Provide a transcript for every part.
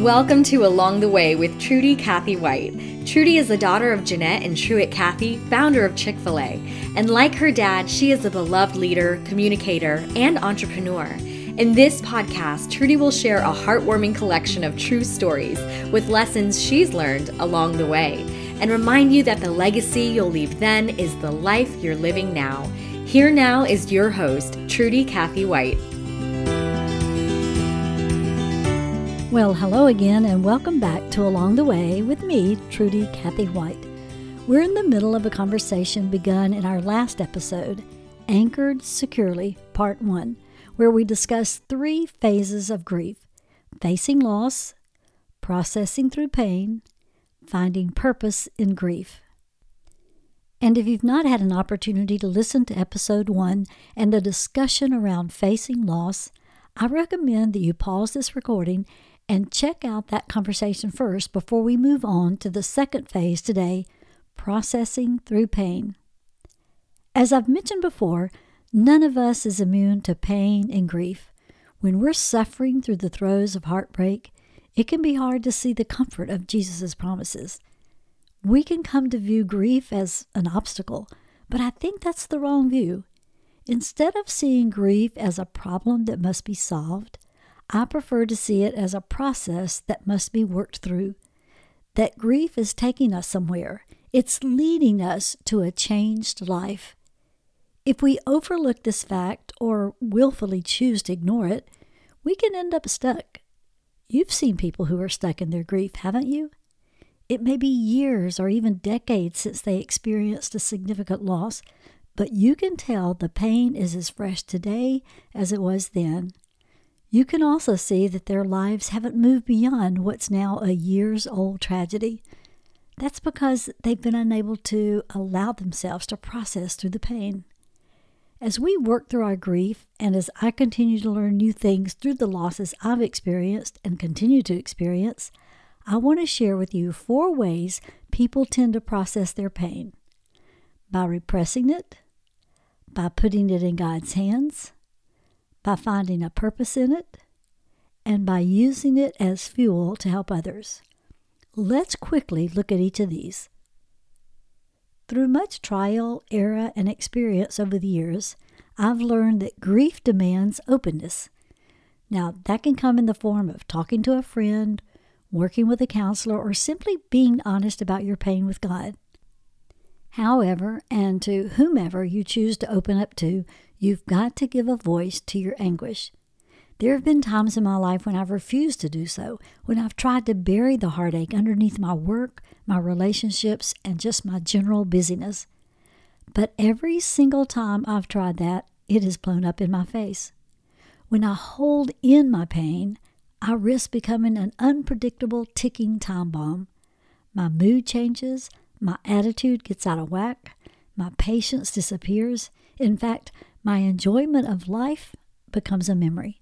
Welcome to Along the Way with Trudy Cathy White. Trudy is the daughter of Jeanette and Truett Cathy, founder of Chick fil A. And like her dad, she is a beloved leader, communicator, and entrepreneur. In this podcast, Trudy will share a heartwarming collection of true stories with lessons she's learned along the way and remind you that the legacy you'll leave then is the life you're living now. Here now is your host, Trudy Cathy White. Well, hello again, and welcome back to Along the Way with me, Trudy Cathy White. We're in the middle of a conversation begun in our last episode, Anchored Securely, Part 1, where we discuss three phases of grief facing loss, processing through pain, finding purpose in grief. And if you've not had an opportunity to listen to episode 1 and the discussion around facing loss, I recommend that you pause this recording and check out that conversation first before we move on to the second phase today processing through pain. As I've mentioned before, none of us is immune to pain and grief. When we're suffering through the throes of heartbreak, it can be hard to see the comfort of Jesus' promises. We can come to view grief as an obstacle, but I think that's the wrong view. Instead of seeing grief as a problem that must be solved, I prefer to see it as a process that must be worked through. That grief is taking us somewhere, it's leading us to a changed life. If we overlook this fact or willfully choose to ignore it, we can end up stuck. You've seen people who are stuck in their grief, haven't you? It may be years or even decades since they experienced a significant loss, but you can tell the pain is as fresh today as it was then. You can also see that their lives haven't moved beyond what's now a years old tragedy. That's because they've been unable to allow themselves to process through the pain. As we work through our grief, and as I continue to learn new things through the losses I've experienced and continue to experience, I want to share with you four ways people tend to process their pain by repressing it, by putting it in God's hands, by finding a purpose in it, and by using it as fuel to help others. Let's quickly look at each of these. Through much trial, error, and experience over the years, I've learned that grief demands openness. Now, that can come in the form of talking to a friend, working with a counselor, or simply being honest about your pain with God. However, and to whomever you choose to open up to, you've got to give a voice to your anguish. There have been times in my life when I've refused to do so, when I've tried to bury the heartache underneath my work, my relationships, and just my general busyness. But every single time I've tried that, it has blown up in my face. When I hold in my pain, I risk becoming an unpredictable ticking time bomb. My mood changes, my attitude gets out of whack. My patience disappears. In fact, my enjoyment of life becomes a memory.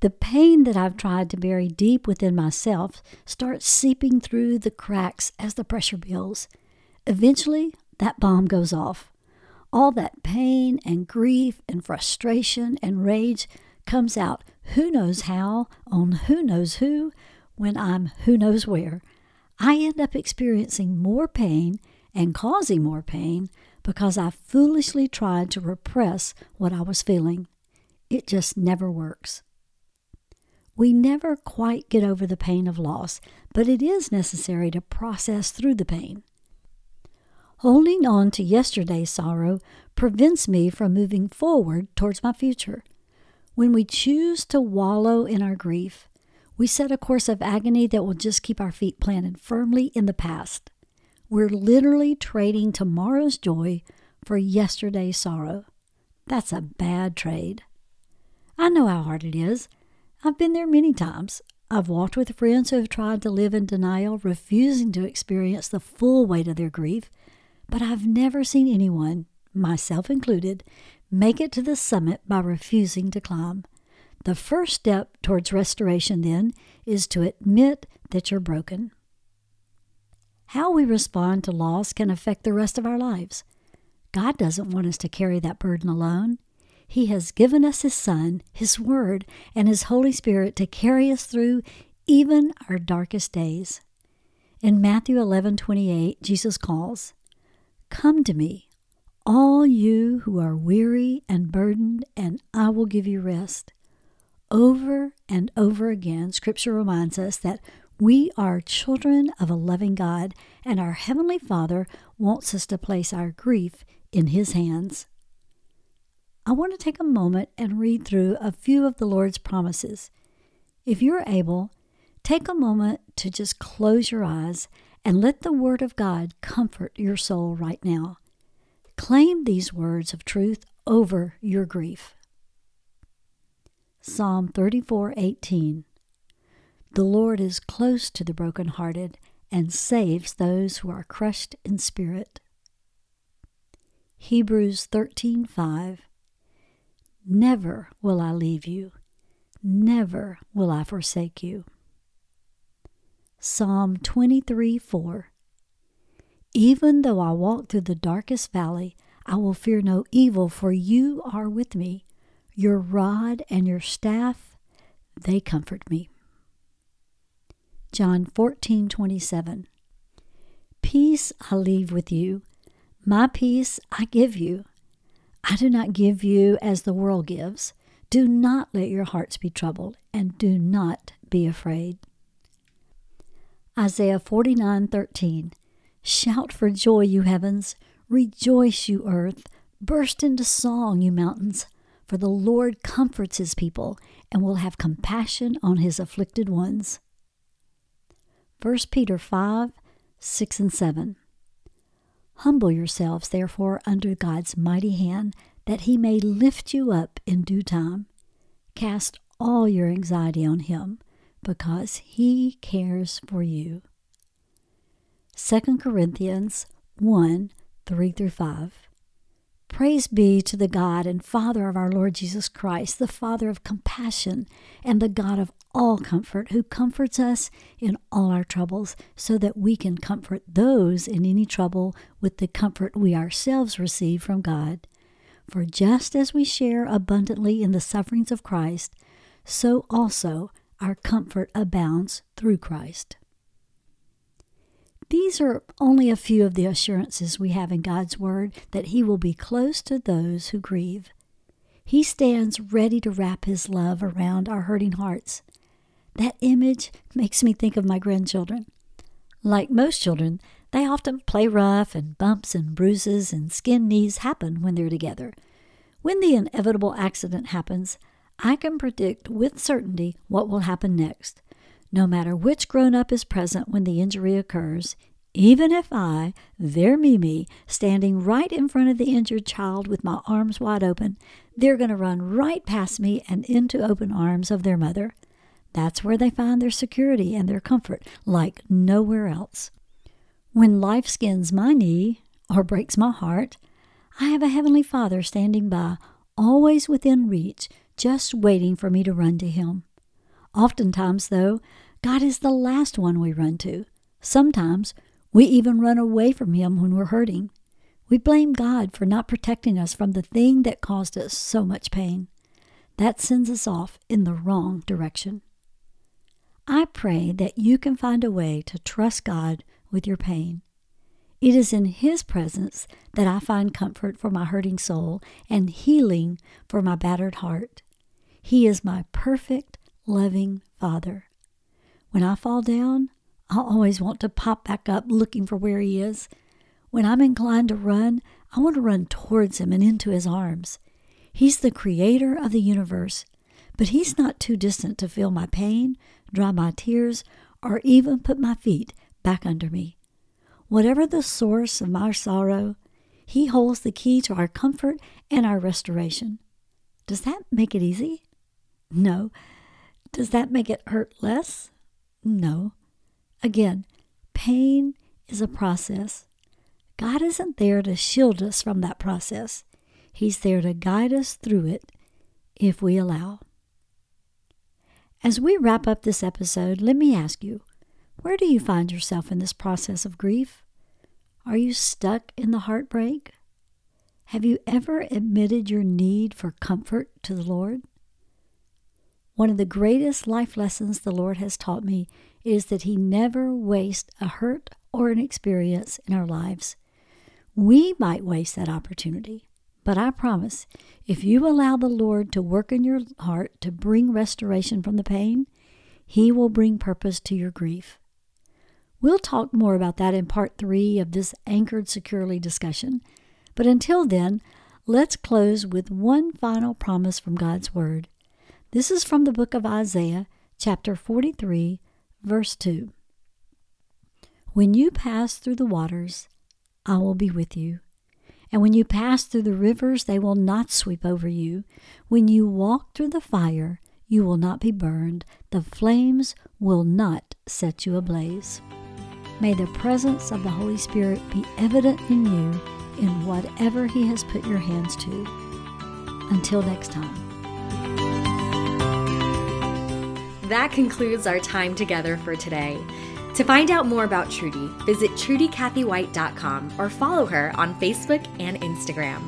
The pain that I've tried to bury deep within myself starts seeping through the cracks as the pressure builds. Eventually, that bomb goes off. All that pain and grief and frustration and rage comes out who knows how on who knows who when I'm who knows where. I end up experiencing more pain and causing more pain because I foolishly tried to repress what I was feeling. It just never works. We never quite get over the pain of loss, but it is necessary to process through the pain. Holding on to yesterday's sorrow prevents me from moving forward towards my future. When we choose to wallow in our grief, we set a course of agony that will just keep our feet planted firmly in the past. We're literally trading tomorrow's joy for yesterday's sorrow. That's a bad trade. I know how hard it is. I've been there many times. I've walked with friends who have tried to live in denial, refusing to experience the full weight of their grief, but I've never seen anyone, myself included, make it to the summit by refusing to climb. The first step towards restoration, then, is to admit that you're broken. How we respond to loss can affect the rest of our lives. God doesn't want us to carry that burden alone. He has given us His Son, His Word, and His Holy Spirit to carry us through even our darkest days. In Matthew 11:28, Jesus calls, "Come to me, all you who are weary and burdened, and I will give you rest." Over and over again, Scripture reminds us that we are children of a loving God, and our Heavenly Father wants us to place our grief in His hands. I want to take a moment and read through a few of the Lord's promises. If you're able, take a moment to just close your eyes and let the Word of God comfort your soul right now. Claim these words of truth over your grief. Psalm 34:18 The Lord is close to the brokenhearted and saves those who are crushed in spirit. Hebrews 13:5 Never will I leave you, never will I forsake you. Psalm 23 4 Even though I walk through the darkest valley, I will fear no evil, for you are with me. Your rod and your staff, they comfort me. John 14:27. Peace I leave with you, my peace I give you. I do not give you as the world gives. Do not let your hearts be troubled, and do not be afraid. Isaiah 49:13 Shout for joy, you heavens, rejoice, you earth, burst into song, you mountains, for the Lord comforts his people and will have compassion on his afflicted ones. 1 Peter 5 6 and 7 Humble yourselves, therefore, under God's mighty hand, that he may lift you up in due time. Cast all your anxiety on him, because he cares for you. 2 Corinthians 1 3 through 5. Praise be to the God and Father of our Lord Jesus Christ, the Father of compassion and the God of all comfort, who comforts us in all our troubles, so that we can comfort those in any trouble with the comfort we ourselves receive from God. For just as we share abundantly in the sufferings of Christ, so also our comfort abounds through Christ. These are only a few of the assurances we have in God's Word that He will be close to those who grieve. He stands ready to wrap His love around our hurting hearts. That image makes me think of my grandchildren. Like most children, they often play rough, and bumps and bruises and skinned knees happen when they're together. When the inevitable accident happens, I can predict with certainty what will happen next. No matter which grown up is present when the injury occurs, even if I, their Mimi, standing right in front of the injured child with my arms wide open, they're going to run right past me and into open arms of their mother. That's where they find their security and their comfort, like nowhere else. When life skins my knee or breaks my heart, I have a Heavenly Father standing by, always within reach, just waiting for me to run to Him. Oftentimes, though, God is the last one we run to. Sometimes we even run away from Him when we're hurting. We blame God for not protecting us from the thing that caused us so much pain. That sends us off in the wrong direction. I pray that you can find a way to trust God with your pain. It is in His presence that I find comfort for my hurting soul and healing for my battered heart. He is my perfect, loving Father. When I fall down, I always want to pop back up looking for where He is. When I'm inclined to run, I want to run towards Him and into His arms. He's the creator of the universe, but He's not too distant to feel my pain, dry my tears, or even put my feet back under me. Whatever the source of my sorrow, He holds the key to our comfort and our restoration. Does that make it easy? No. Does that make it hurt less? No. Again, pain is a process. God isn't there to shield us from that process. He's there to guide us through it if we allow. As we wrap up this episode, let me ask you where do you find yourself in this process of grief? Are you stuck in the heartbreak? Have you ever admitted your need for comfort to the Lord? One of the greatest life lessons the Lord has taught me is that He never wastes a hurt or an experience in our lives. We might waste that opportunity, but I promise if you allow the Lord to work in your heart to bring restoration from the pain, He will bring purpose to your grief. We'll talk more about that in part three of this anchored securely discussion. But until then, let's close with one final promise from God's Word. This is from the book of Isaiah, chapter 43, verse 2. When you pass through the waters, I will be with you. And when you pass through the rivers, they will not sweep over you. When you walk through the fire, you will not be burned. The flames will not set you ablaze. May the presence of the Holy Spirit be evident in you in whatever He has put your hands to. Until next time. That concludes our time together for today. To find out more about Trudy, visit TrudyCathyWhite.com or follow her on Facebook and Instagram.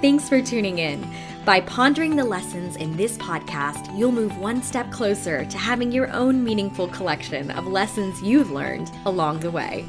Thanks for tuning in. By pondering the lessons in this podcast, you'll move one step closer to having your own meaningful collection of lessons you've learned along the way.